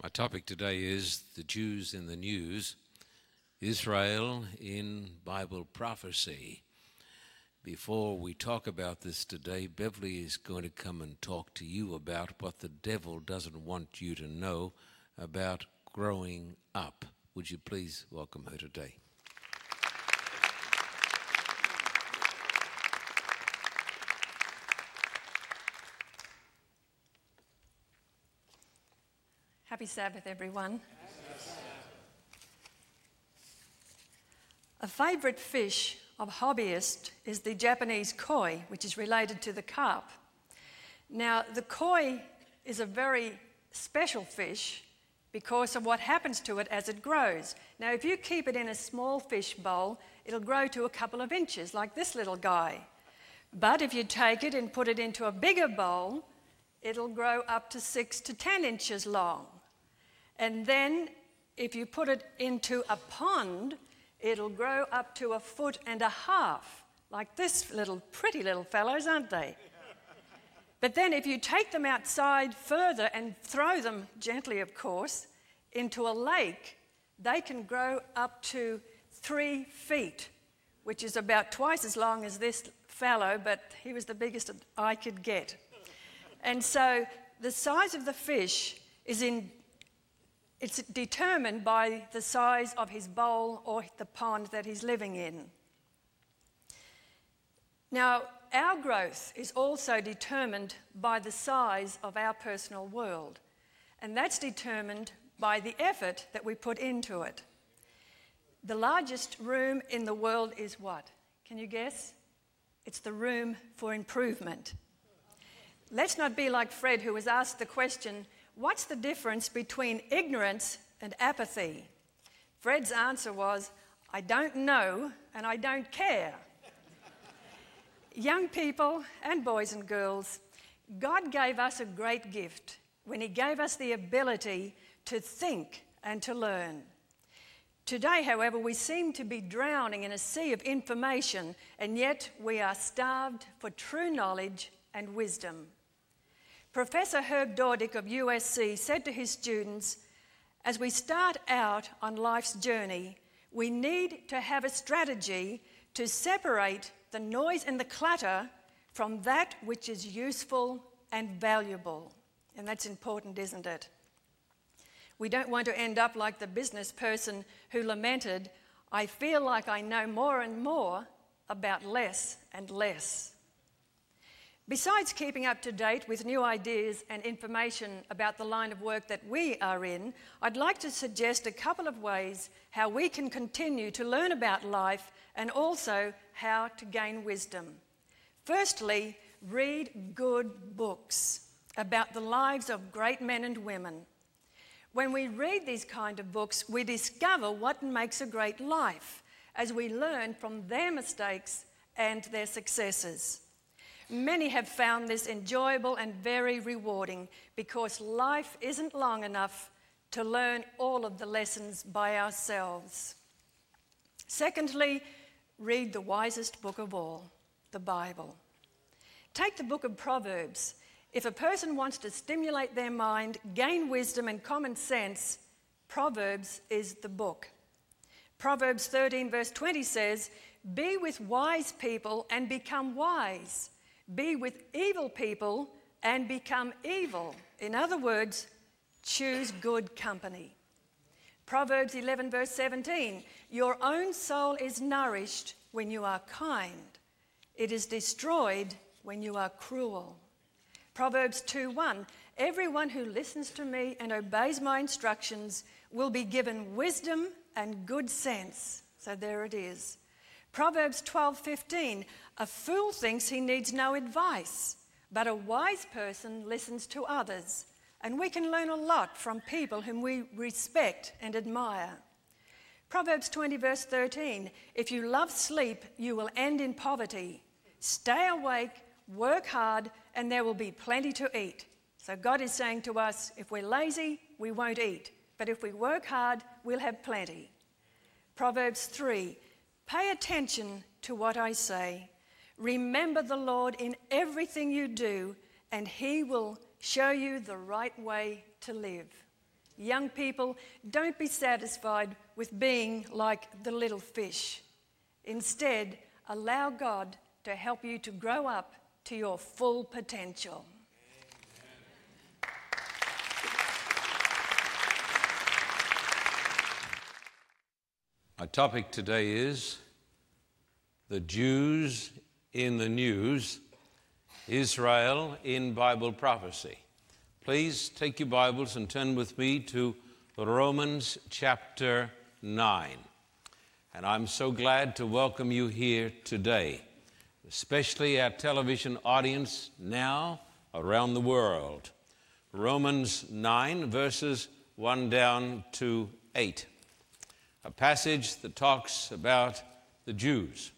My topic today is the Jews in the news, Israel in Bible prophecy. Before we talk about this today, Beverly is going to come and talk to you about what the devil doesn't want you to know about growing up. Would you please welcome her today? Happy Sabbath, everyone. A favourite fish of hobbyists is the Japanese koi, which is related to the carp. Now, the koi is a very special fish because of what happens to it as it grows. Now, if you keep it in a small fish bowl, it'll grow to a couple of inches, like this little guy. But if you take it and put it into a bigger bowl, it'll grow up to six to ten inches long. And then if you put it into a pond, it'll grow up to a foot and a half, like this little pretty little fellows, aren't they? But then if you take them outside further and throw them, gently of course, into a lake, they can grow up to three feet, which is about twice as long as this fellow, but he was the biggest I could get. And so the size of the fish is in it's determined by the size of his bowl or the pond that he's living in. Now, our growth is also determined by the size of our personal world, and that's determined by the effort that we put into it. The largest room in the world is what? Can you guess? It's the room for improvement. Let's not be like Fred, who was asked the question What's the difference between ignorance and apathy? Fred's answer was, I don't know and I don't care. Young people and boys and girls, God gave us a great gift when He gave us the ability to think and to learn. Today, however, we seem to be drowning in a sea of information, and yet we are starved for true knowledge and wisdom. Professor Herb Dordick of USC said to his students, as we start out on life's journey, we need to have a strategy to separate the noise and the clutter from that which is useful and valuable. And that's important, isn't it? We don't want to end up like the business person who lamented, I feel like I know more and more about less and less. Besides keeping up to date with new ideas and information about the line of work that we are in, I'd like to suggest a couple of ways how we can continue to learn about life and also how to gain wisdom. Firstly, read good books about the lives of great men and women. When we read these kind of books, we discover what makes a great life as we learn from their mistakes and their successes. Many have found this enjoyable and very rewarding because life isn't long enough to learn all of the lessons by ourselves. Secondly, read the wisest book of all, the Bible. Take the book of Proverbs. If a person wants to stimulate their mind, gain wisdom and common sense, Proverbs is the book. Proverbs 13, verse 20 says, Be with wise people and become wise be with evil people and become evil. In other words, choose good company. Proverbs 11, verse 17 Your own soul is nourished when you are kind, it is destroyed when you are cruel. Proverbs 2 1 Everyone who listens to me and obeys my instructions will be given wisdom and good sense. So there it is. Proverbs 12:15 A fool thinks he needs no advice, but a wise person listens to others. And we can learn a lot from people whom we respect and admire. Proverbs 20, verse 13 If you love sleep, you will end in poverty. Stay awake, work hard, and there will be plenty to eat. So God is saying to us if we're lazy, we won't eat. But if we work hard, we'll have plenty. Proverbs 3 Pay attention to what I say. Remember the Lord in everything you do, and He will show you the right way to live. young people, don't be satisfied with being like the little fish. Instead, allow God to help you to grow up to your full potential. Our topic today is the Jews in the news, Israel in Bible prophecy. Please take your Bibles and turn with me to Romans chapter 9. And I'm so glad to welcome you here today, especially our television audience now around the world. Romans 9, verses 1 down to 8 a passage that talks about the Jews.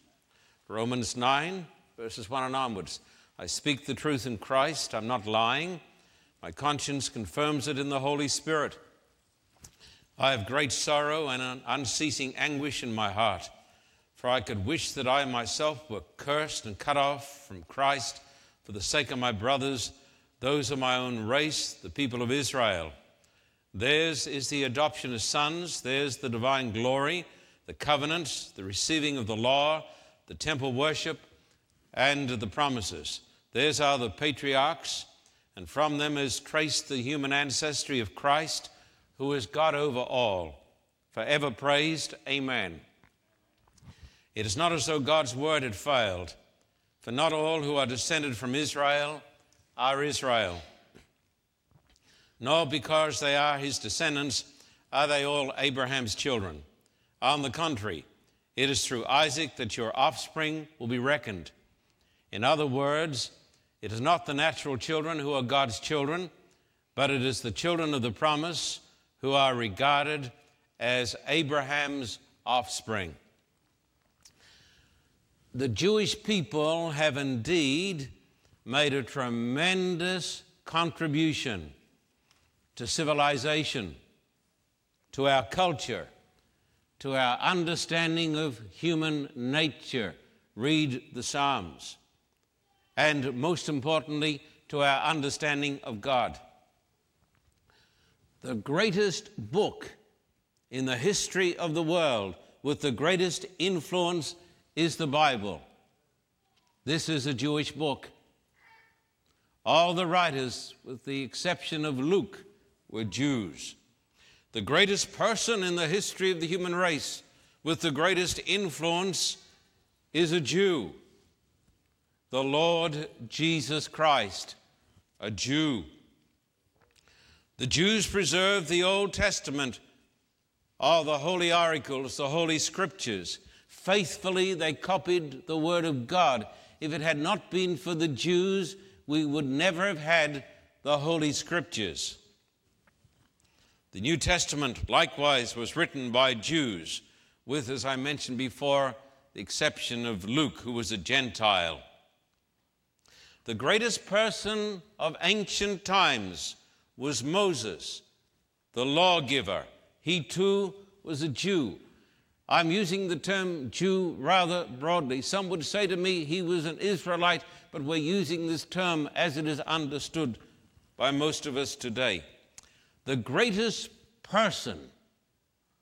Romans 9, verses 1 and onwards. I speak the truth in Christ, I'm not lying. My conscience confirms it in the Holy Spirit. I have great sorrow and an unceasing anguish in my heart, for I could wish that I myself were cursed and cut off from Christ for the sake of my brothers, those of my own race, the people of Israel Theirs is the adoption as sons, theirs the divine glory, the covenants, the receiving of the law, the temple worship, and the promises. Theirs are the patriarchs, and from them is traced the human ancestry of Christ, who is God over all, forever praised. Amen. It is not as though God's word had failed, for not all who are descended from Israel are Israel nor because they are his descendants are they all Abraham's children. On the contrary, it is through Isaac that your offspring will be reckoned. In other words, it is not the natural children who are God's children, but it is the children of the promise who are regarded as Abraham's offspring. The Jewish people have indeed made a tremendous contribution to civilization, to our culture, to our understanding of human nature. Read the Psalms. And most importantly, to our understanding of God. The greatest book in the history of the world with the greatest influence is the Bible. This is a Jewish book. All the writers, with the exception of Luke, were Jews. The greatest person in the history of the human race with the greatest influence is a Jew. The Lord Jesus Christ, a Jew. The Jews preserved the Old Testament, all the holy oracles, the holy scriptures. Faithfully, they copied the Word of God. If it had not been for the Jews, we would never have had the holy scriptures. The New Testament likewise was written by Jews, with, as I mentioned before, the exception of Luke, who was a Gentile. The greatest person of ancient times was Moses, the lawgiver. He too was a Jew. I'm using the term Jew rather broadly. Some would say to me he was an Israelite, but we're using this term as it is understood by most of us today. The greatest person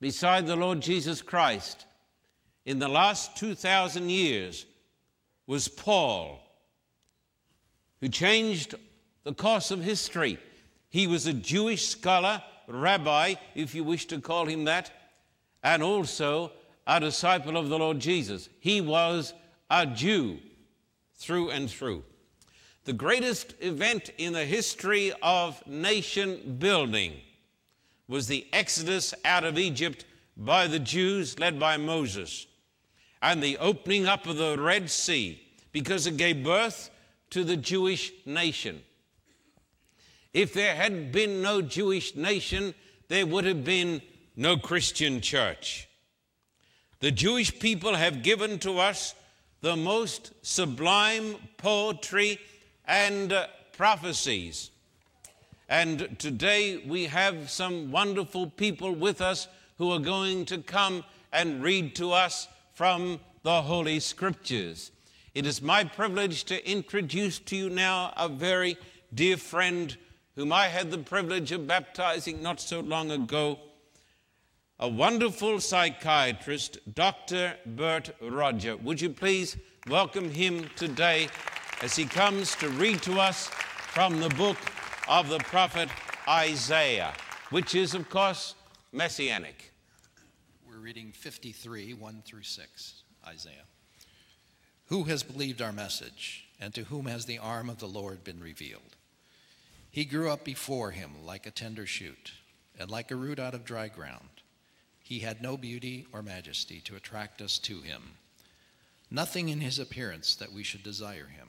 beside the Lord Jesus Christ in the last 2,000 years was Paul, who changed the course of history. He was a Jewish scholar, rabbi, if you wish to call him that, and also a disciple of the Lord Jesus. He was a Jew through and through the greatest event in the history of nation building was the exodus out of Egypt by the Jews led by Moses and the opening up of the Red Sea because it gave birth to the Jewish nation. If there had been no Jewish nation, there would have been no Christian church. The Jewish people have given to us the most sublime poetry and uh, prophecies. And today we have some wonderful people with us who are going to come and read to us from the Holy Scriptures. It is my privilege to introduce to you now a very dear friend whom I had the privilege of baptizing not so long ago, a wonderful psychiatrist, Dr. Bert Roger. Would you please welcome him today as he comes to read to us from the book of the prophet Isaiah, which is, of course, messianic. We're reading 53, 1 through 6, Isaiah. Who has believed our message, and to whom has the arm of the Lord been revealed? He grew up before him like a tender shoot, and like a root out of dry ground. He had no beauty or majesty to attract us to him, nothing in his appearance that we should desire him.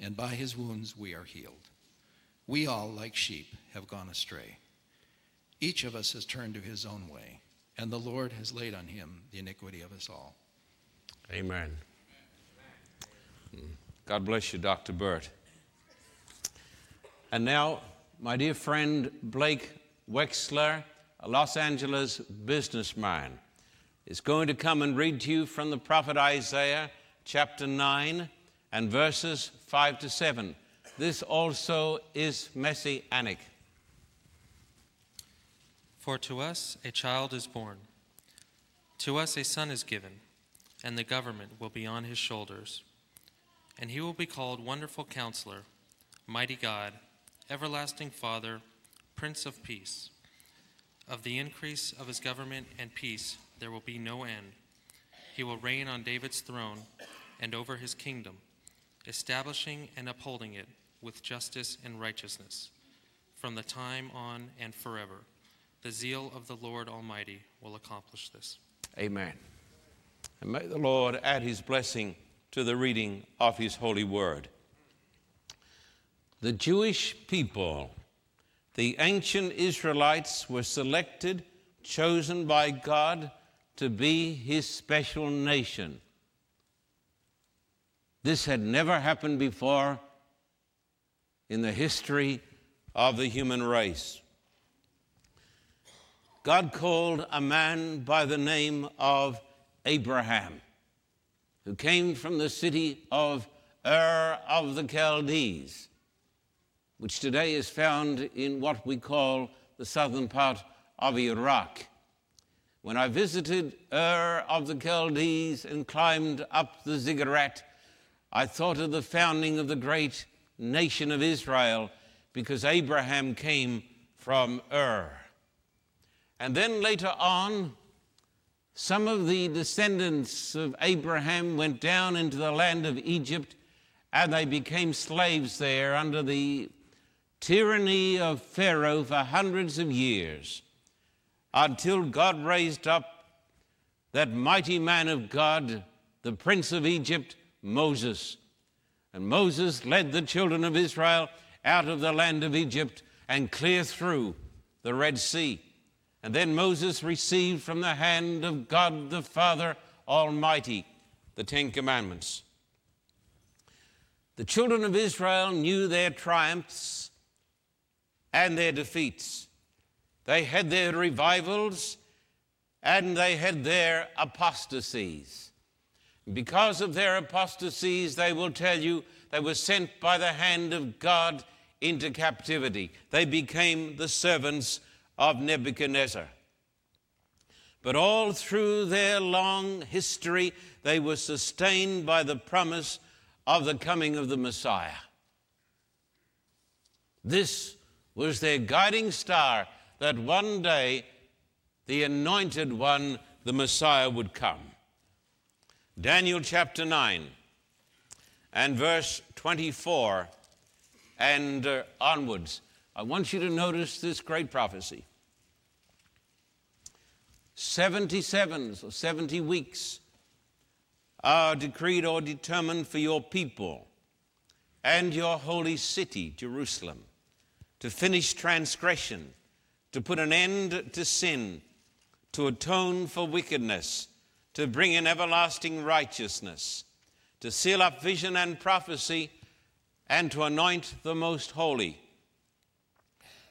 and by his wounds we are healed. We all, like sheep, have gone astray. Each of us has turned to his own way, and the Lord has laid on him the iniquity of us all. Amen. God bless you, Dr. Burt. And now, my dear friend Blake Wexler, a Los Angeles businessman, is going to come and read to you from the prophet Isaiah, chapter 9, and verses 5 to 7. This also is messianic. For to us a child is born, to us a son is given, and the government will be on his shoulders. And he will be called Wonderful Counselor, Mighty God, Everlasting Father, Prince of Peace. Of the increase of his government and peace there will be no end. He will reign on David's throne and over his kingdom, establishing and upholding it with justice and righteousness from the time on and forever. The zeal of the Lord Almighty will accomplish this. Amen. And may the Lord add his blessing to the reading of his holy word. The Jewish people, the ancient Israelites, were selected, chosen by God to be his special nation. This had never happened before in the history of the human race. God called a man by the name of Abraham, who came from the city of Ur of the Chaldees, which today is found in what we call the southern part of Iraq. When I visited Ur of the Chaldees and climbed up the ziggurat, I thought of the founding of the great nation of Israel because Abraham came from Ur. And then later on, some of the descendants of Abraham went down into the land of Egypt and they became slaves there under the tyranny of Pharaoh for hundreds of years until God raised up that mighty man of God, the prince of Egypt, Moses. And Moses led the children of Israel out of the land of Egypt and clear through the Red Sea. And then Moses received from the hand of God the Father Almighty the Ten Commandments. The children of Israel knew their triumphs and their defeats. They had their revivals and they had their apostasies. Because of their apostasies, they will tell you they were sent by the hand of God into captivity. They became the servants of Nebuchadnezzar. But all through their long history, they were sustained by the promise of the coming of the Messiah. This was their guiding star that one day the anointed one, the Messiah, would come. Daniel chapter 9 and verse 24 and uh, onwards. I want you to notice this great prophecy. 77 or 70 weeks are decreed or determined for your people and your holy city, Jerusalem. to finish transgression, to put an end to sin, to atone for wickedness, to bring in everlasting righteousness, to seal up vision and prophecy, and to anoint the most holy.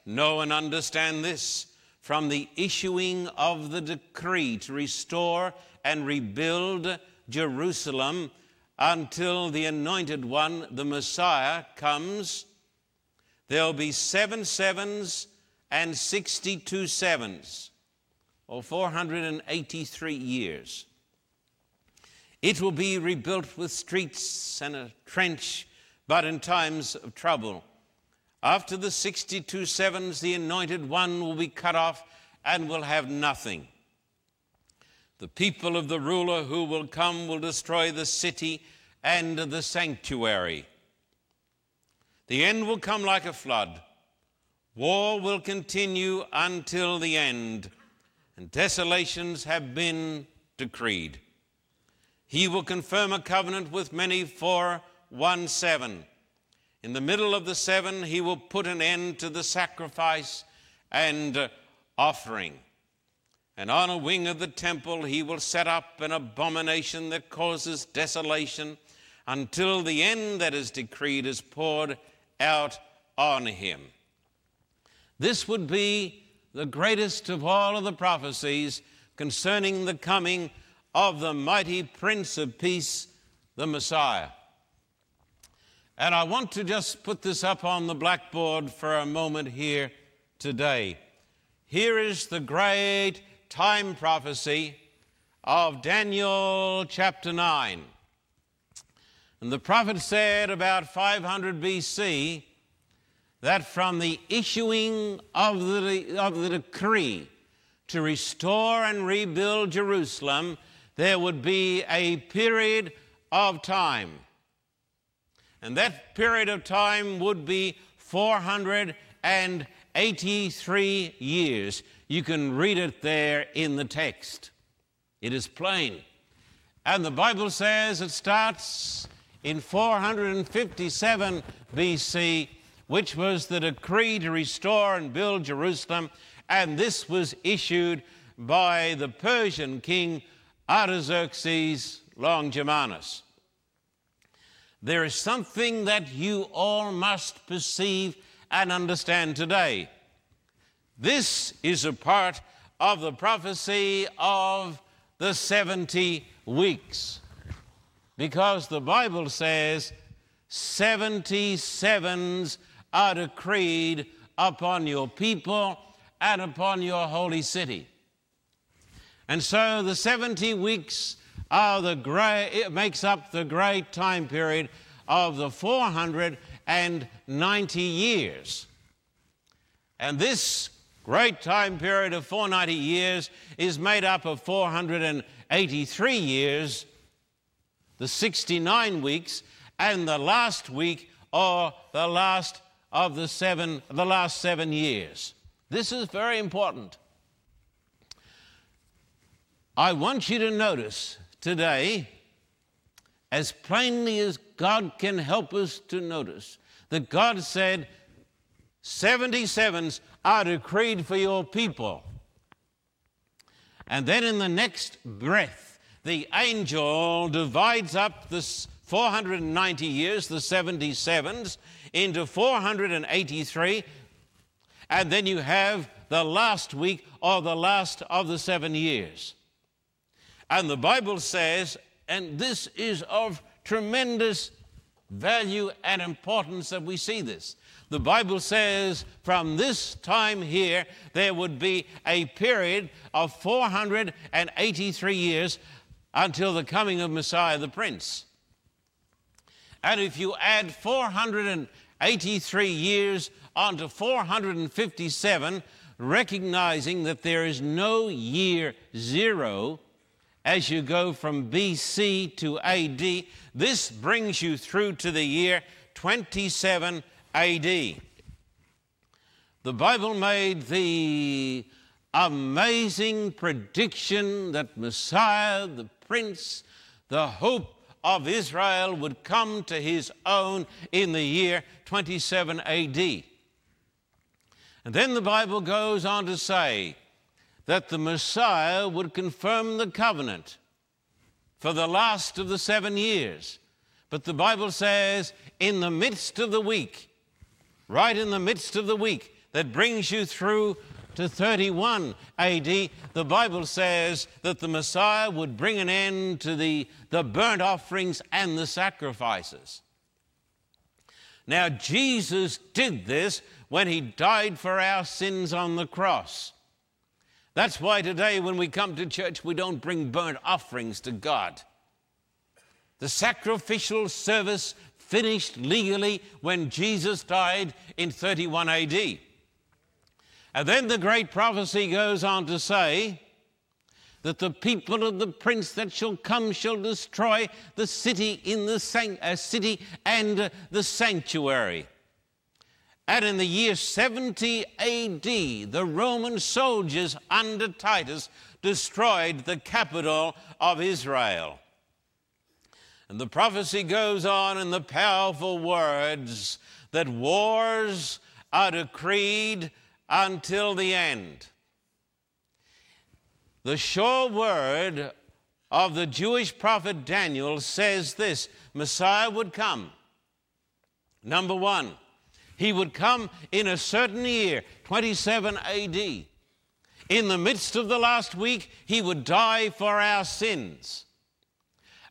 Know and understand this from the issuing of the decree to restore and rebuild Jerusalem until the anointed one, the Messiah, comes. There'll be seven sevens and 62 sevens, or 483 years. It will be rebuilt with streets and a trench, but in times of trouble. After the 62 sevens, the anointed one will be cut off and will have nothing. The people of the ruler who will come will destroy the city and the sanctuary. The end will come like a flood. War will continue until the end, and desolations have been decreed. He will confirm a covenant with many for one seven. In the middle of the seven, he will put an end to the sacrifice and offering. And on a wing of the temple, he will set up an abomination that causes desolation until the end that is decreed is poured out on him. This would be the greatest of all of the prophecies concerning the coming of the mighty Prince of Peace, the Messiah. And I want to just put this up on the blackboard for a moment here today. Here is the great time prophecy of Daniel chapter 9. And the prophet said about 500 BC that from the issuing of the, of the decree to restore and rebuild Jerusalem, there would be a period of time. And that period of time would be 483 years. You can read it there in the text. It is plain. And the Bible says it starts in 457 BC, which was the decree to restore and build Jerusalem. And this was issued by the Persian king Artaxerxes Longimanus. There is something that you all must perceive and understand today. This is a part of the prophecy of the 70 weeks. Because the Bible says 77s are decreed upon your people and upon your holy city. And so the 70 weeks are the great, it makes up the great time period of the 490 years. And this great time period of 490 years is made up of 483 years, the 69 weeks, and the last week or the last of the seven, the last seven years. This is very important. I want you to notice today, as plainly as God can help us to notice, that God said, 77s are decreed for your people. And then in the next breath, the angel divides up the 490 years, the 77s, into 483. And then you have the last week or the last of the seven years. And the Bible says, and this is of tremendous value and importance that we see this. The Bible says from this time here, there would be a period of 483 years until the coming of Messiah the Prince. And if you add 483 years onto 457, recognizing that there is no year zero, as you go from BC to AD. This brings you through to the year 27 AD. The Bible made the amazing prediction that Messiah, the Prince, the hope of Israel would come to his own in the year 27 AD. And then the Bible goes on to say that the Messiah would confirm the covenant for the last of the seven years. But the Bible says, in the midst of the week, right in the midst of the week that brings you through to 31 AD, the Bible says that the Messiah would bring an end to the, the burnt offerings and the sacrifices. Now, Jesus did this when he died for our sins on the cross. That's why today, when we come to church, we don't bring burnt offerings to God. The sacrificial service finished legally when Jesus died in 31 AD. And then the great prophecy goes on to say that the people of the prince that shall come shall destroy the city in the san- uh, city and uh, the sanctuary. And in the year 70 AD, the Roman soldiers under Titus destroyed the capital of Israel. And the prophecy goes on in the powerful words that wars are decreed until the end. The sure word of the Jewish prophet Daniel says this Messiah would come. Number one, he would come in a certain year, 27 AD. In the midst of the last week, he would die for our sins.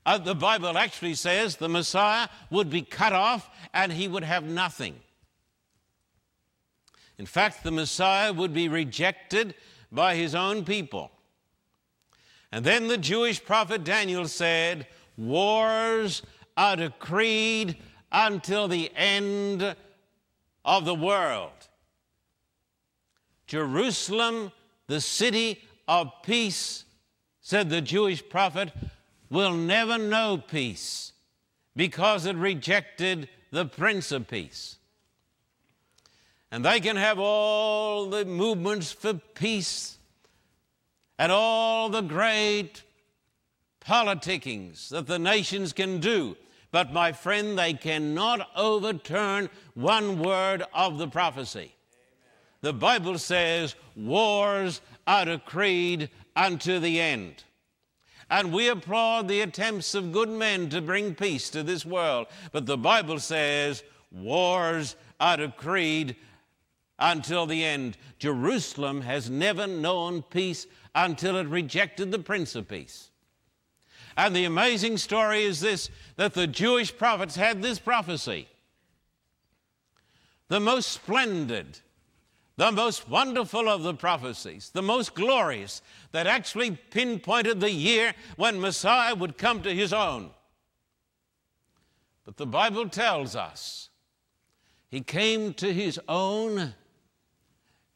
Uh, the Bible actually says the Messiah would be cut off and he would have nothing. In fact, the Messiah would be rejected by his own people. And then the Jewish prophet Daniel said, Wars are decreed until the end of the world. Jerusalem, the city of peace, said the Jewish prophet, will never know peace because it rejected the Prince of Peace. And they can have all the movements for peace and all the great politickings that the nations can do. But, my friend, they cannot overturn one word of the prophecy. The Bible says, Wars are decreed unto the end. And we applaud the attempts of good men to bring peace to this world. But the Bible says, Wars are decreed until the end. Jerusalem has never known peace until it rejected the Prince of Peace. And the amazing story is this that the Jewish prophets had this prophecy. The most splendid, the most wonderful of the prophecies, the most glorious, that actually pinpointed the year when Messiah would come to his own. But the Bible tells us he came to his own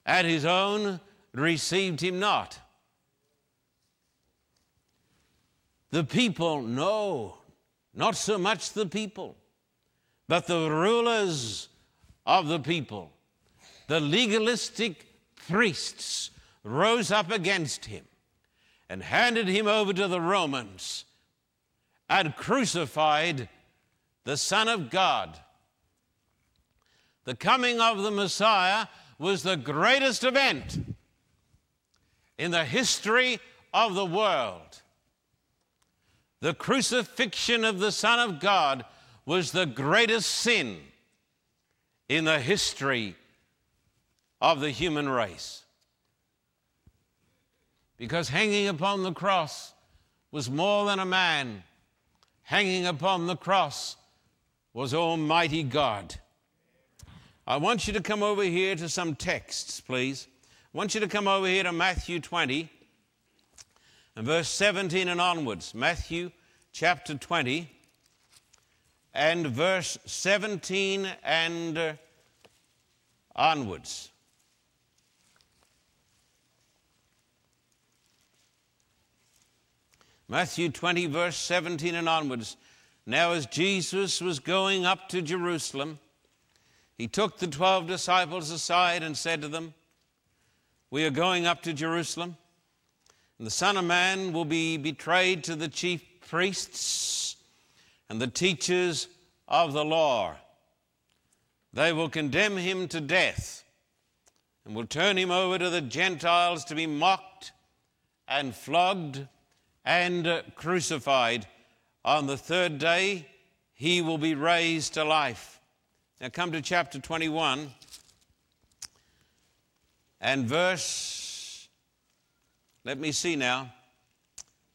and his own received him not. The people, no, not so much the people, but the rulers of the people, the legalistic priests, rose up against him and handed him over to the Romans and crucified the Son of God. The coming of the Messiah was the greatest event in the history of the world. The crucifixion of the Son of God was the greatest sin in the history of the human race. Because hanging upon the cross was more than a man, hanging upon the cross was Almighty God. I want you to come over here to some texts, please. I want you to come over here to Matthew 20 and verse 17 and onwards. Matthew chapter 20 and verse 17 and onwards. Matthew 20, verse 17 and onwards. Now, as Jesus was going up to Jerusalem, he took the 12 disciples aside and said to them, We are going up to Jerusalem, and the Son of Man will be betrayed to the chief priests and the teachers of the law. They will condemn him to death and will turn him over to the Gentiles to be mocked and flogged and uh, crucified. On the third day, he will be raised to life. Now, come to chapter 21 and verse, let me see now,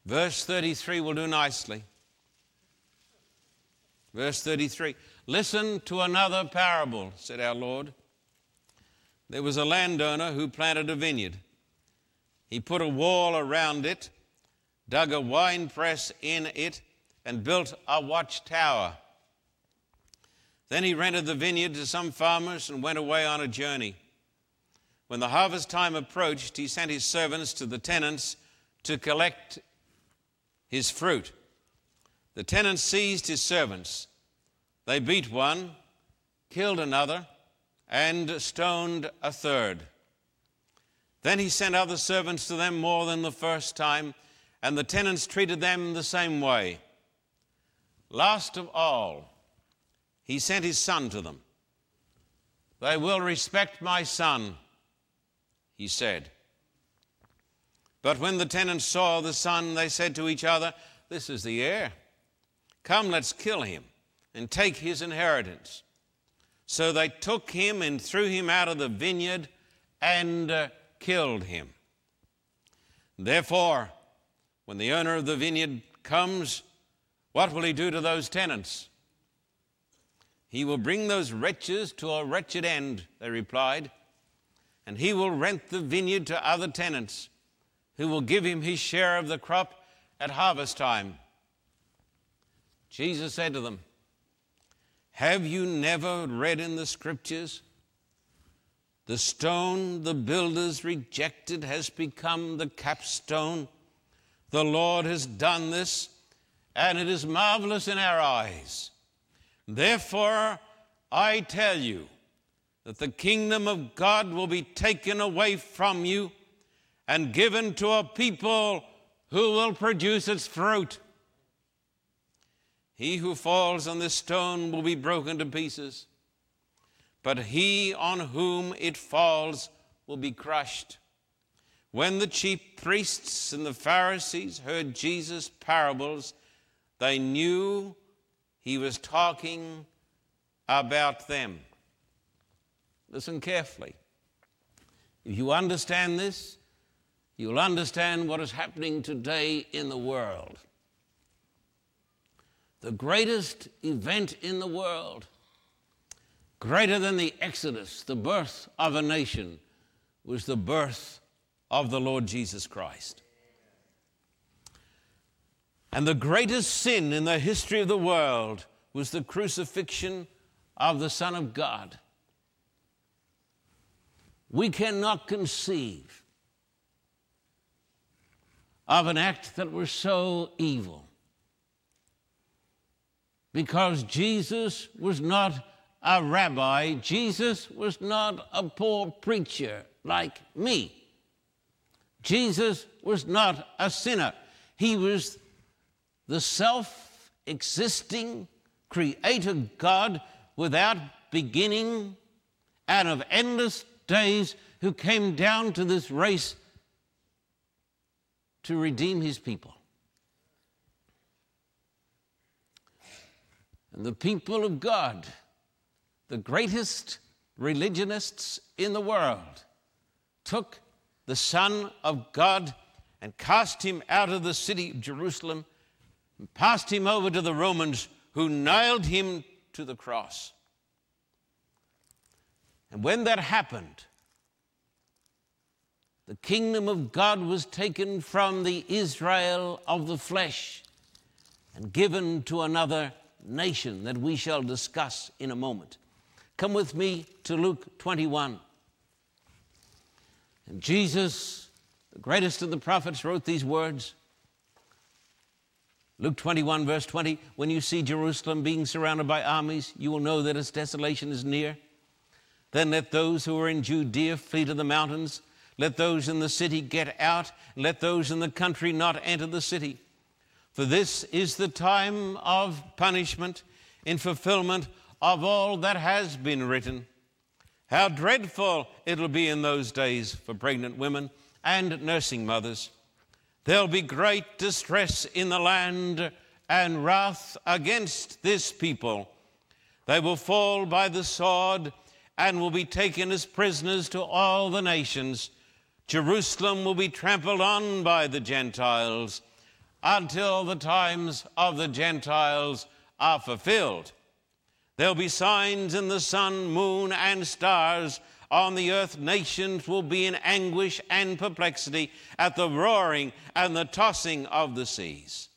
verse 33 will do nicely. Verse 33 Listen to another parable, said our Lord. There was a landowner who planted a vineyard. He put a wall around it, dug a wine press in it, and built a watchtower. Then he rented the vineyard to some farmers and went away on a journey. When the harvest time approached, he sent his servants to the tenants to collect his fruit. The tenants seized his servants. They beat one, killed another, and stoned a third. Then he sent other servants to them more than the first time, and the tenants treated them the same way. Last of all, he sent his son to them. They will respect my son, he said. But when the tenants saw the son, they said to each other, This is the heir. Come, let's kill him and take his inheritance. So they took him and threw him out of the vineyard and uh, killed him. Therefore, when the owner of the vineyard comes, what will he do to those tenants? He will bring those wretches to a wretched end, they replied, and he will rent the vineyard to other tenants who will give him his share of the crop at harvest time. Jesus said to them, have you never read in the scriptures? The stone the builders rejected has become the capstone. The Lord has done this, and it is marvelous in our eyes. Therefore, I tell you that the kingdom of God will be taken away from you and given to a people who will produce its fruit. He who falls on this stone will be broken to pieces, but he on whom it falls will be crushed. When the chief priests and the Pharisees heard Jesus' parables, they knew he was talking about them. Listen carefully. If you understand this, you'll understand what is happening today in the world the greatest event in the world, greater than the Exodus, the birth of a nation, was the birth of the Lord Jesus Christ. And the greatest sin in the history of the world was the crucifixion of the Son of God. We cannot conceive of an act that was so evil because Jesus was not a rabbi, Jesus was not a poor preacher like me. Jesus was not a sinner. He was the self existing creator God without beginning and of endless days who came down to this race to redeem his people. And the people of God, the greatest religionists in the world, took the Son of God and cast him out of the city of Jerusalem and passed him over to the Romans who nailed him to the cross. And when that happened, the kingdom of God was taken from the Israel of the flesh and given to another nation that we shall discuss in a moment. Come with me to Luke 21. And Jesus, the greatest of the prophets, wrote these words. Luke 21, verse 20 When you see Jerusalem being surrounded by armies, you will know that its desolation is near. Then let those who are in Judea flee to the mountains. Let those in the city get out. Let those in the country not enter the city. For this is the time of punishment in fulfillment of all that has been written. How dreadful it'll be in those days for pregnant women and nursing mothers. There'll be great distress in the land and wrath against this people. They will fall by the sword and will be taken as prisoners to all the nations. Jerusalem will be trampled on by the Gentiles until the times of the Gentiles are fulfilled. There'll be signs in the sun, moon, and stars. On the earth, nations will be in anguish and perplexity at the roaring and the tossing of the seas.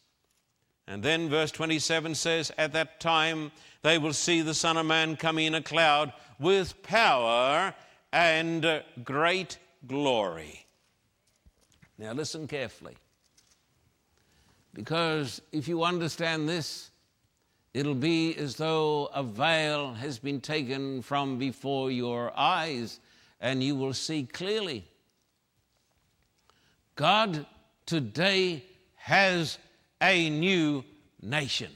And then verse 27 says, At that time they will see the Son of Man coming in a cloud with power and great glory. Now, listen carefully. Because if you understand this, it'll be as though a veil has been taken from before your eyes and you will see clearly. God today has a new nation.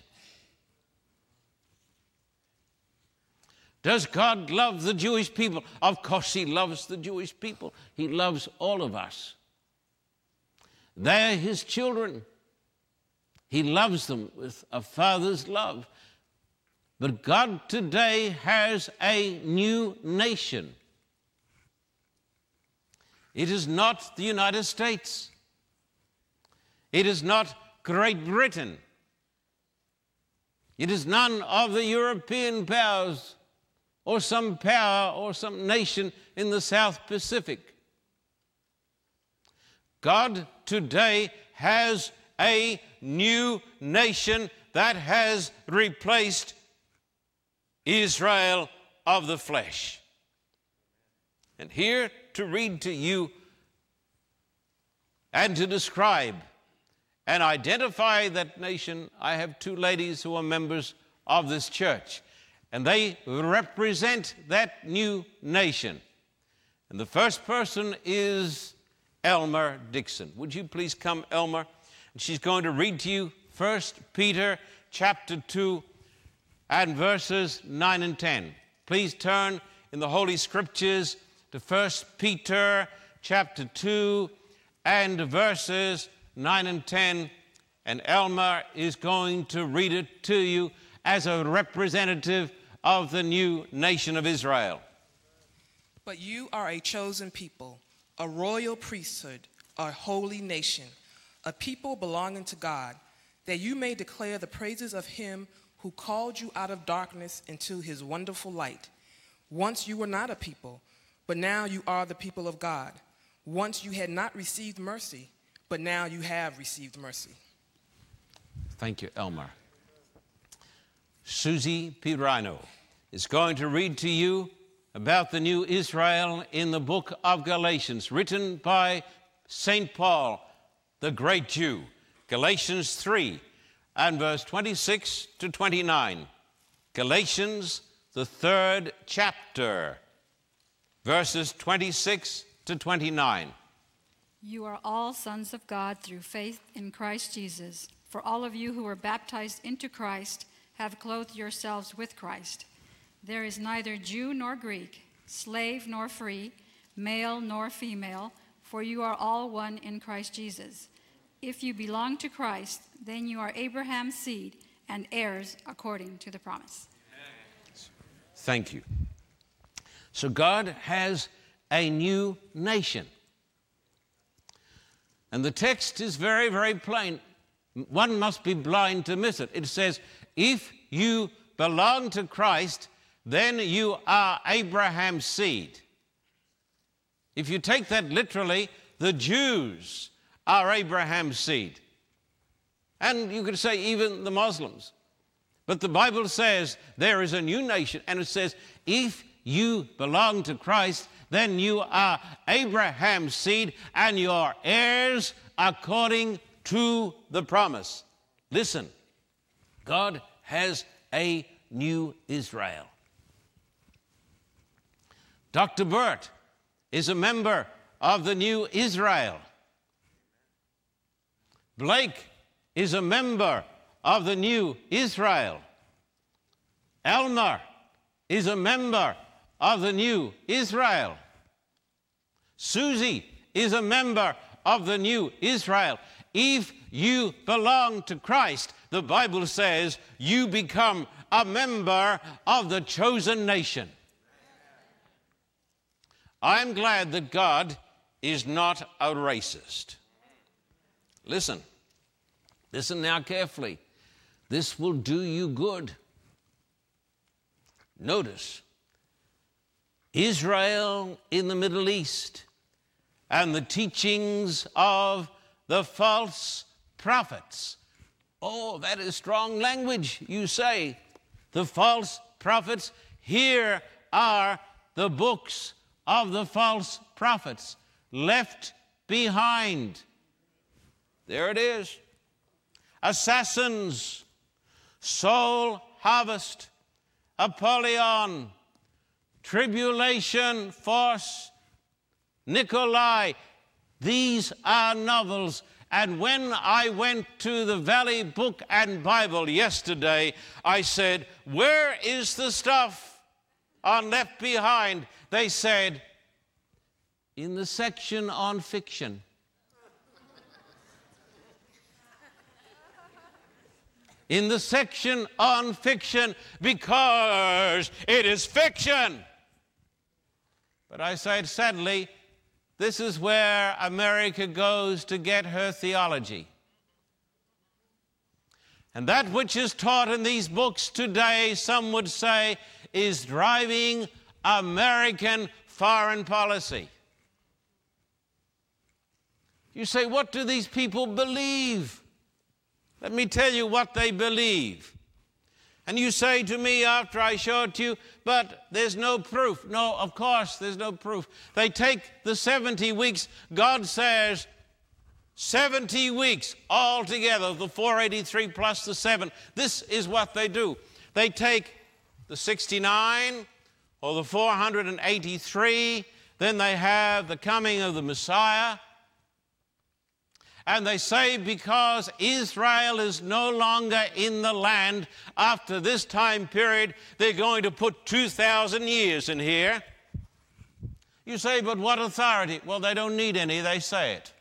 Does God love the Jewish people? Of course, He loves the Jewish people. He loves all of us. They're His children. He loves them with a father's love. But God today has a new nation. It is not the United States. It is not Great Britain. It is none of the European powers or some power or some nation in the South Pacific. God today has a new nation that has replaced Israel of the flesh. And here to read to you and to describe and identify that nation, I have two ladies who are members of this church and they represent that new nation. And the first person is Elmer Dixon. Would you please come, Elmer? She's going to read to you 1 Peter chapter 2 and verses 9 and 10. Please turn in the Holy Scriptures to 1 Peter chapter 2 and verses 9 and 10. And Elmer is going to read it to you as a representative of the new nation of Israel. But you are a chosen people, a royal priesthood, a holy nation, a people belonging to God, that you may declare the praises of him who called you out of darkness into his wonderful light. Once you were not a people, but now you are the people of God. Once you had not received mercy, but now you have received mercy. Thank you, Elmer. Susie Pirano is going to read to you about the new Israel in the book of Galatians, written by St. Paul, the great Jew. Galatians 3 and verse 26 to 29. Galatians, the third chapter, verses 26 to 29. You are all sons of God through faith in Christ Jesus. For all of you who were baptized into Christ have clothed yourselves with Christ. There is neither Jew nor Greek, slave nor free, male nor female, for you are all one in Christ Jesus. If you belong to Christ, then you are Abraham's seed and heirs according to the promise. Thank you. So God has a new nation. And the text is very, very plain. One must be blind to miss it. It says, if you belong to Christ, then you are Abraham's seed. If you take that literally, the Jews are Abraham's seed. And you could say even the Muslims. But the Bible says there is a new nation, and it says, if you belong to Christ, then you are Abraham's seed and you are heirs according to the promise. Listen, God has a new Israel. Dr. Burt is a member of the New Israel. Blake is a member of the New Israel. Elmer is a member of the new Israel. Susie is a member of the new Israel. If you belong to Christ, the Bible says you become a member of the chosen nation. I'm glad that God is not a racist. Listen, listen now carefully. This will do you good. Notice Israel in the Middle East and the teachings of the false prophets. Oh, that is strong language, you say. The false prophets. Here are the books of the false prophets left behind. There it is. Assassins, soul harvest, Apollyon, tribulation force, Nicolae. These are novels. And when I went to the Valley Book and Bible yesterday, I said, Where is the stuff on Left Behind? They said, In the section on fiction. In the section on fiction because it is fiction. But I said, sadly, this is where America goes to get her theology. And that which is taught in these books today, some would say, is driving American foreign policy. You say, what do these people believe? Let me tell you what they believe. And you say to me after I show it to you, but there's no proof. No, of course, there's no proof. They take the 70 weeks. God says 70 weeks altogether, the 483 plus the 7. This is what they do. They take the 69 or the 483, then they have the coming of the Messiah, and they say because Israel is no longer in the land after this time period, they're going to put 2,000 years in here. You say, but what authority? Well, they don't need any, they say it.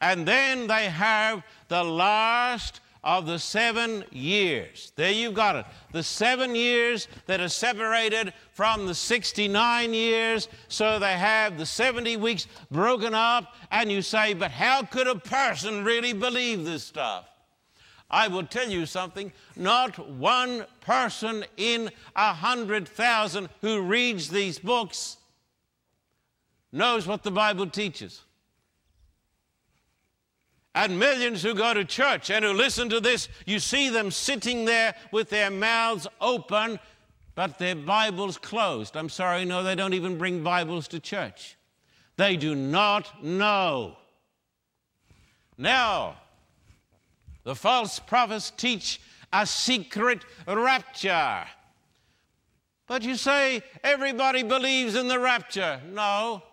And then they have the last of the seven years. There you've got it. The seven years that are separated from the 69 years. So they have the 70 weeks broken up. And you say, but how could a person really believe this stuff? I will tell you something. Not one person in a hundred thousand who reads these books knows what the Bible teaches and millions who go to church and who listen to this, you see them sitting there with their mouths open, but their Bibles closed. I'm sorry, no, they don't even bring Bibles to church. They do not know. Now, the false prophets teach a secret rapture. But you say everybody believes in the rapture. No,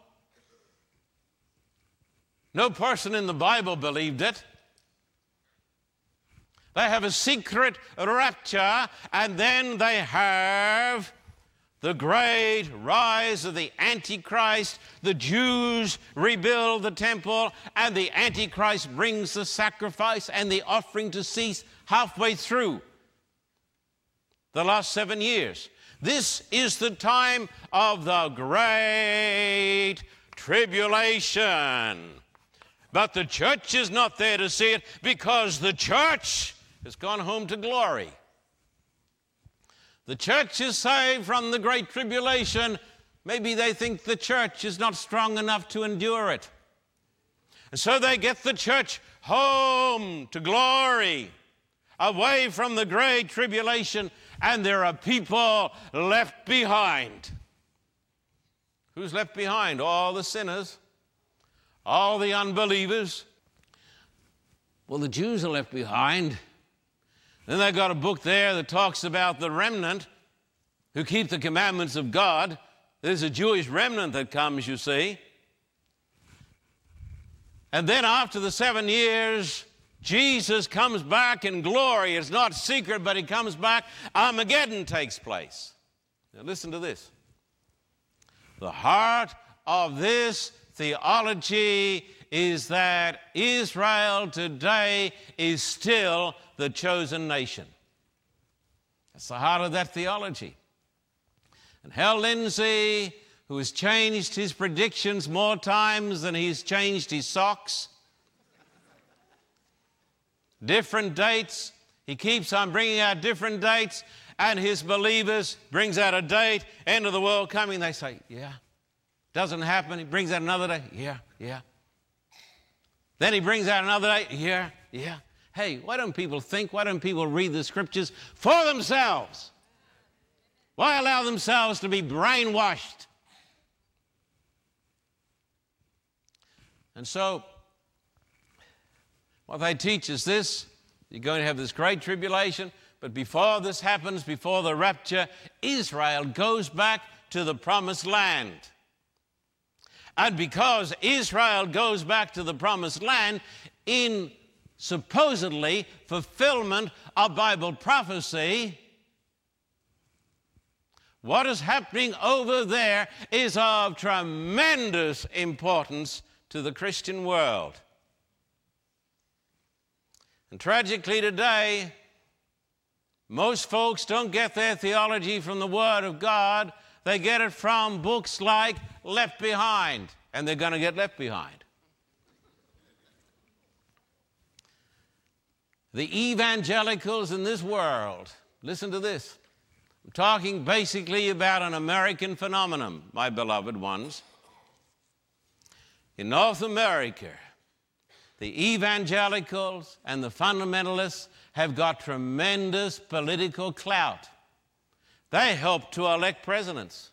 no person in the Bible believed it. They have a secret rapture, and then they have the great rise of the Antichrist. The Jews rebuild the temple, and the Antichrist brings the sacrifice and the offering to cease halfway through the last seven years. This is the time of the great tribulation. But the church is not there to see it because the church has gone home to glory. The church is saved from the great tribulation. Maybe they think the church is not strong enough to endure it. And so they get the church home to glory, away from the great tribulation, and there are people left behind. Who's left behind? All the sinners all the unbelievers. Well, the Jews are left behind. Then they've got a book there that talks about the remnant who keep the commandments of God. There's a Jewish remnant that comes, you see. And then after the seven years, Jesus comes back in glory. It's not secret, but he comes back. Armageddon takes place. Now, listen to this. The heart of this theology is that Israel today is still the chosen nation. That's the heart of that theology. And Hal Lindsey, who has changed his predictions more times than he's changed his socks, different dates, he keeps on bringing out different dates, and his believers brings out a date, end of the world coming. They say, yeah. Doesn't happen. He brings out another day. Yeah, yeah. Then he brings out another day. Yeah, yeah. Hey, why don't people think? Why don't people read the scriptures for themselves? Why allow themselves to be brainwashed? And so, what they teach is this you're going to have this great tribulation, but before this happens, before the rapture, Israel goes back to the promised land. And because Israel goes back to the promised land in supposedly fulfillment of Bible prophecy, what is happening over there is of tremendous importance to the Christian world. And tragically today, most folks don't get their theology from the Word of God. They get it from books like Left Behind, and they're going to get left behind. The evangelicals in this world, listen to this. I'm talking basically about an American phenomenon, my beloved ones. In North America, the evangelicals and the fundamentalists have got tremendous political clout. They help to elect presidents.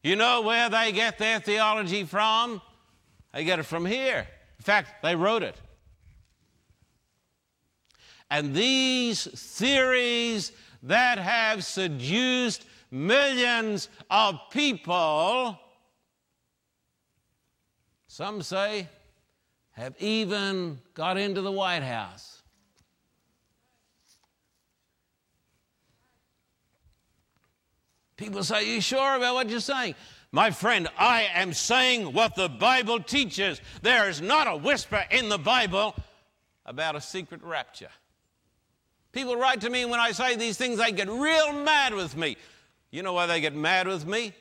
You know where they get their theology from? They get it from here. In fact, they wrote it. And these theories that have seduced millions of people, some say, have even got into the White House. People say, You sure about what you're saying? My friend, I am saying what the Bible teaches. There is not a whisper in the Bible about a secret rapture. People write to me when I say these things, they get real mad with me. You know why they get mad with me?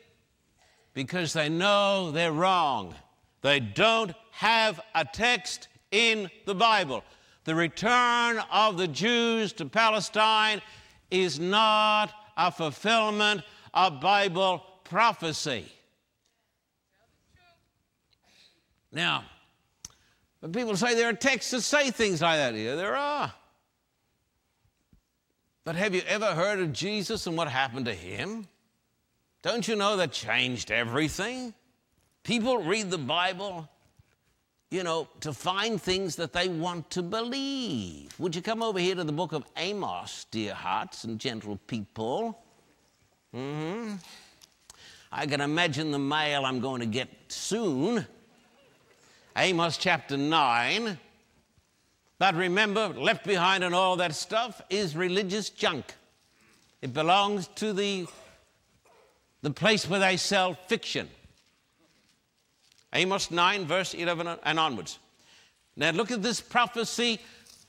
Because they know they're wrong. They don't have a text in the Bible. The return of the Jews to Palestine is not a fulfillment of Bible prophecy. Now, but people say there are texts that say things like that. Yeah, there are. But have you ever heard of Jesus and what happened to him? Don't you know that changed everything? People read the Bible, you know, to find things that they want to believe. Would you come over here to the book of Amos, dear hearts and gentle people? Mm-hmm. I can imagine the mail I'm going to get soon. Amos chapter 9. But remember, left behind and all that stuff is religious junk. It belongs to the, the place where they sell fiction. Amos 9, verse 11 and onwards. Now look at this prophecy.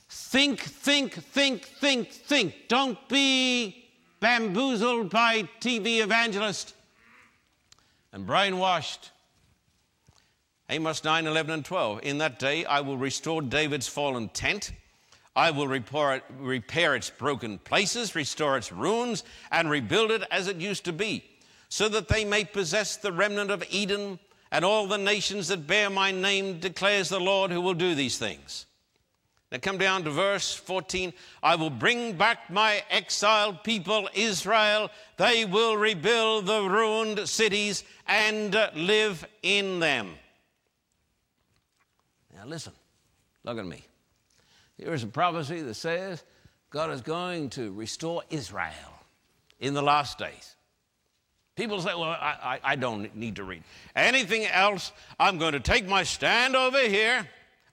Think, think, think, think, think. Don't be bamboozled by TV evangelists and brainwashed. Amos 9, 11, and 12. In that day I will restore David's fallen tent. I will repair, repair its broken places, restore its ruins, and rebuild it as it used to be, so that they may possess the remnant of Edom and all the nations that bear my name, declares the Lord who will do these things. Now come down to verse 14. I will bring back my exiled people, Israel. They will rebuild the ruined cities and live in them. Now listen, look at me. Here is a prophecy that says God is going to restore Israel in the last days. People say, well, I, I, I, don't need to read. Anything else, I'm going to take my stand over here.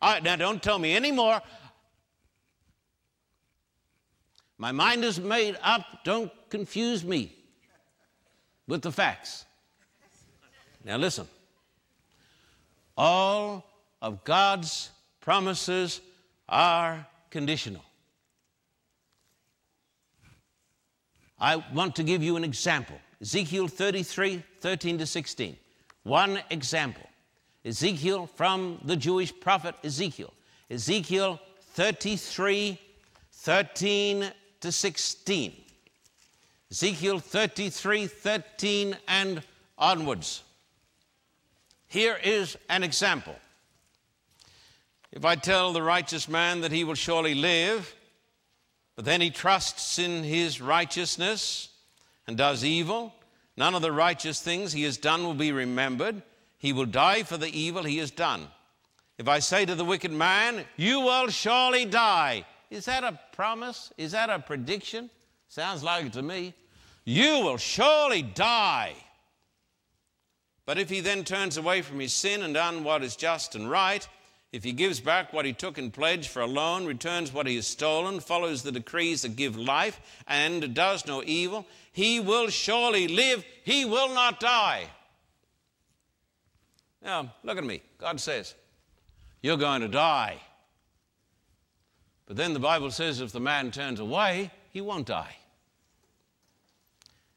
I, now, don't tell me anymore. My mind is made up. Don't confuse me. with the facts. Now, listen. All of God's promises are conditional. I want to give you an example Ezekiel 33 13 to 16. One example. Ezekiel from the Jewish prophet Ezekiel. Ezekiel 33 13 to 16. Ezekiel 33 13 and onwards. Here is an example. If I tell the righteous man that he will surely live, but then he trusts in his righteousness and does evil, none of the righteous things he has done will be remembered. He will die for the evil he has done. If I say to the wicked man, You will surely die, is that a promise? Is that a prediction? Sounds like it to me. You will surely die. But if he then turns away from his sin and done what is just and right, if he gives back what he took in pledge for a loan, returns what he has stolen, follows the decrees that give life, and does no evil, he will surely live, he will not die. Now, look at me. God says, You're going to die. But then the Bible says if the man turns away, he won't die.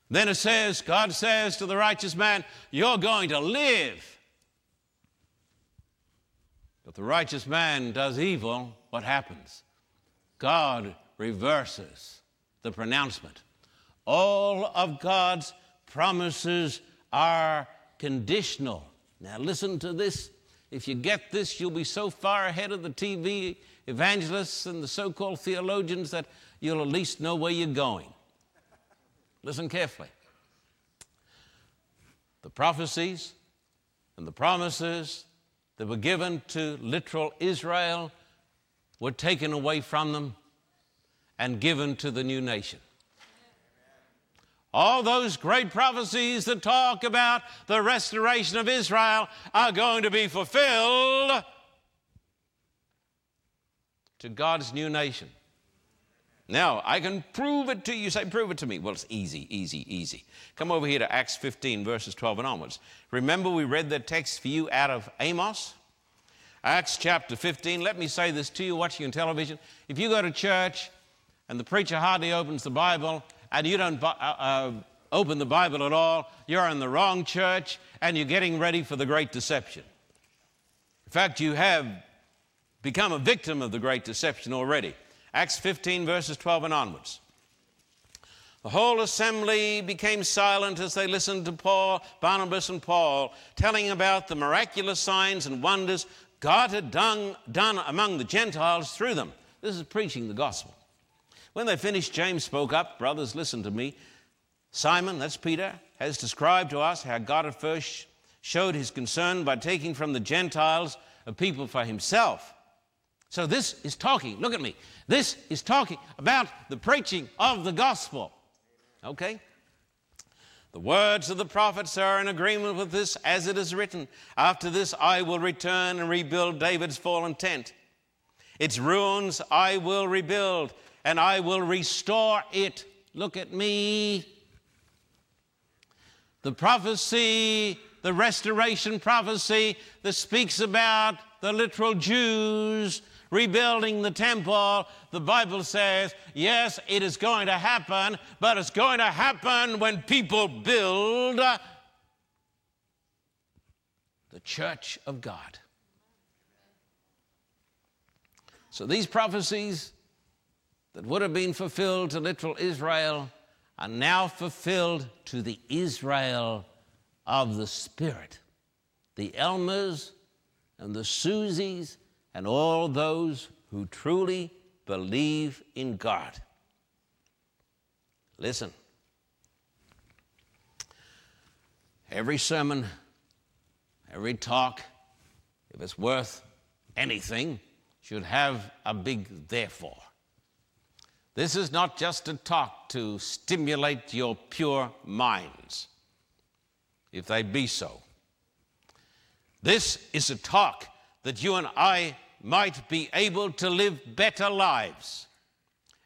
Then it says, God says to the righteous man, You're going to live. But the righteous man does evil, what happens? God reverses the pronouncement. All of God's promises are conditional. Now, listen to this. If you get this, you'll be so far ahead of the TV evangelists and the so called theologians that you'll at least know where you're going. Listen carefully. The prophecies and the promises that were given to literal Israel were taken away from them and given to the new nation. All those great prophecies that talk about the restoration of Israel are going to be fulfilled to God's new nation. Now, I can prove it to you. Say, prove it to me. Well, it's easy, easy, easy. Come over here to Acts 15, verses 12 and onwards. Remember, we read that text for you out of Amos? Acts chapter 15. Let me say this to you watching on television. If you go to church and the preacher hardly opens the Bible and you don't uh, uh, open the Bible at all, you're in the wrong church and you're getting ready for the great deception. In fact, you have become a victim of the great deception already. Acts 15, verses 12 and onwards. The whole assembly became silent as they listened to Paul, Barnabas, and Paul telling about the miraculous signs and wonders God had done, done among the Gentiles through them. This is preaching the gospel. When they finished, James spoke up. Brothers, listen to me. Simon, that's Peter, has described to us how God at first showed his concern by taking from the Gentiles a people for himself so this is talking, look at me. This is talking about the preaching of the gospel. Okay? The words of the prophets are in agreement with this, as it is written After this I will return and rebuild David's fallen tent. Its ruins I will rebuild, and I will restore it. Look at me. The prophecy, the restoration prophecy that speaks about the literal Jews rebuilding the temple, the Bible says, yes, it is going to happen, but it's going to happen when people build the church of God. So these prophecies that would have been fulfilled to literal Israel are now fulfilled to the Israel of the Spirit. The Elmers and the Susies and all those who truly believe in God. Listen, every sermon, every talk, if it's worth anything, should have a big therefore. This is not just a talk to stimulate your pure minds, if they be so. This is a talk that you and I might be able to live better lives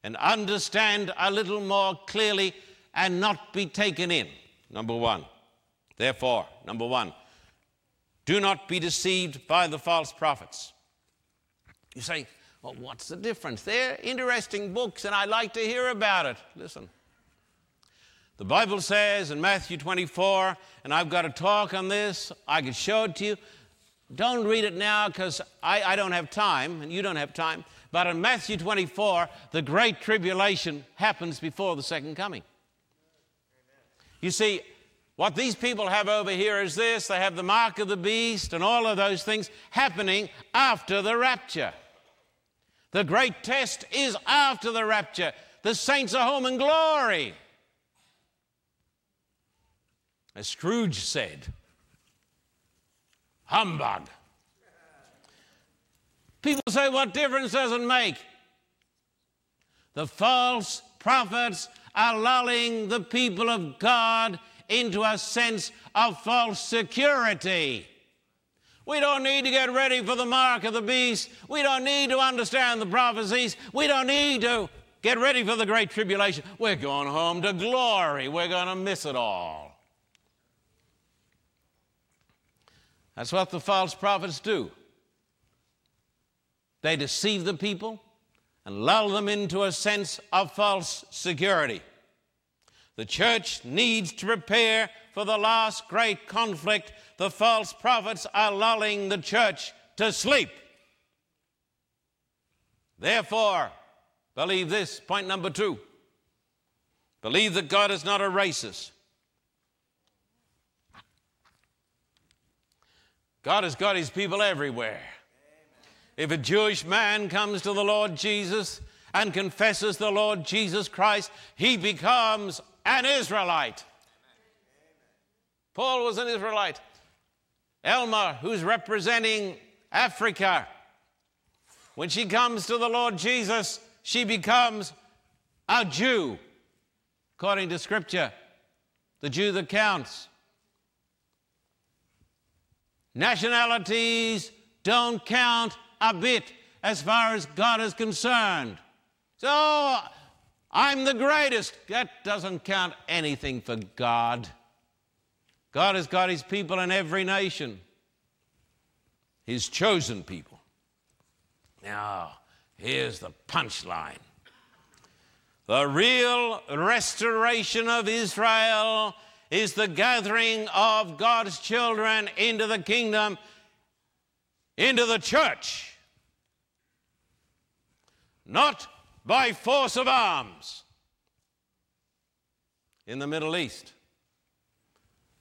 and understand a little more clearly and not be taken in. number one. Therefore, number one, do not be deceived by the false prophets. You say, well, what's the difference? They're interesting books and I like to hear about it. Listen. The Bible says in Matthew 24, and I've got a talk on this, I could show it to you. Don't read it now because I, I don't have time and you don't have time. But in Matthew 24, the great tribulation happens before the second coming. You see, what these people have over here is this they have the mark of the beast and all of those things happening after the rapture. The great test is after the rapture. The saints are home in glory. As Scrooge said, humbug. People say, What difference does it make? The false prophets are lulling the people of God into a sense of false security. We don't need to get ready for the mark of the beast. We don't need to understand the prophecies. We don't need to get ready for the great tribulation. We're going home to glory. We're going to miss it all. That's what the false prophets do. They deceive the people and lull them into a sense of false security. The church needs to prepare for the last great conflict. The false prophets are lulling the church to sleep. Therefore, believe this point number two believe that God is not a racist. God has got his people everywhere. If a Jewish man comes to the Lord Jesus and confesses the Lord Jesus Christ, he becomes an Israelite. Paul was an Israelite. Elma, who's representing Africa, when she comes to the Lord Jesus, she becomes a Jew, according to Scripture, the Jew that counts. Nationalities don't count a bit as far as God is concerned. So I'm the greatest. That doesn't count anything for God. God has got his people in every nation, his chosen people. Now, here's the punchline the real restoration of Israel is the gathering of God's children into the kingdom, into the church. Not by force of arms in the Middle East,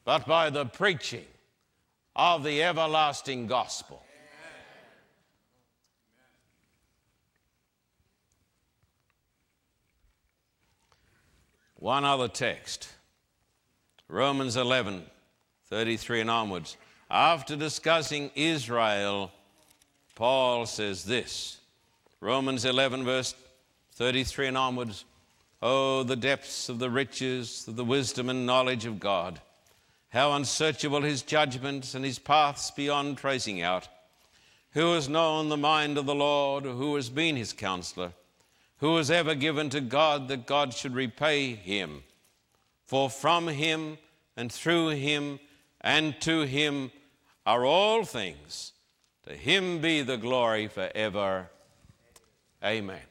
but by the preaching of the everlasting gospel. One other text Romans 11, 33 and onwards. After discussing Israel, Paul says this Romans 11, verse 33 and onwards. Oh, the depths of the riches of the wisdom and knowledge of God. How unsearchable his judgments and his paths beyond tracing out. Who has known the mind of the Lord? Who has been his counselor? Who has ever given to God that God should repay him? For from him and through him and to him are all things. To him be the glory forever. Amen.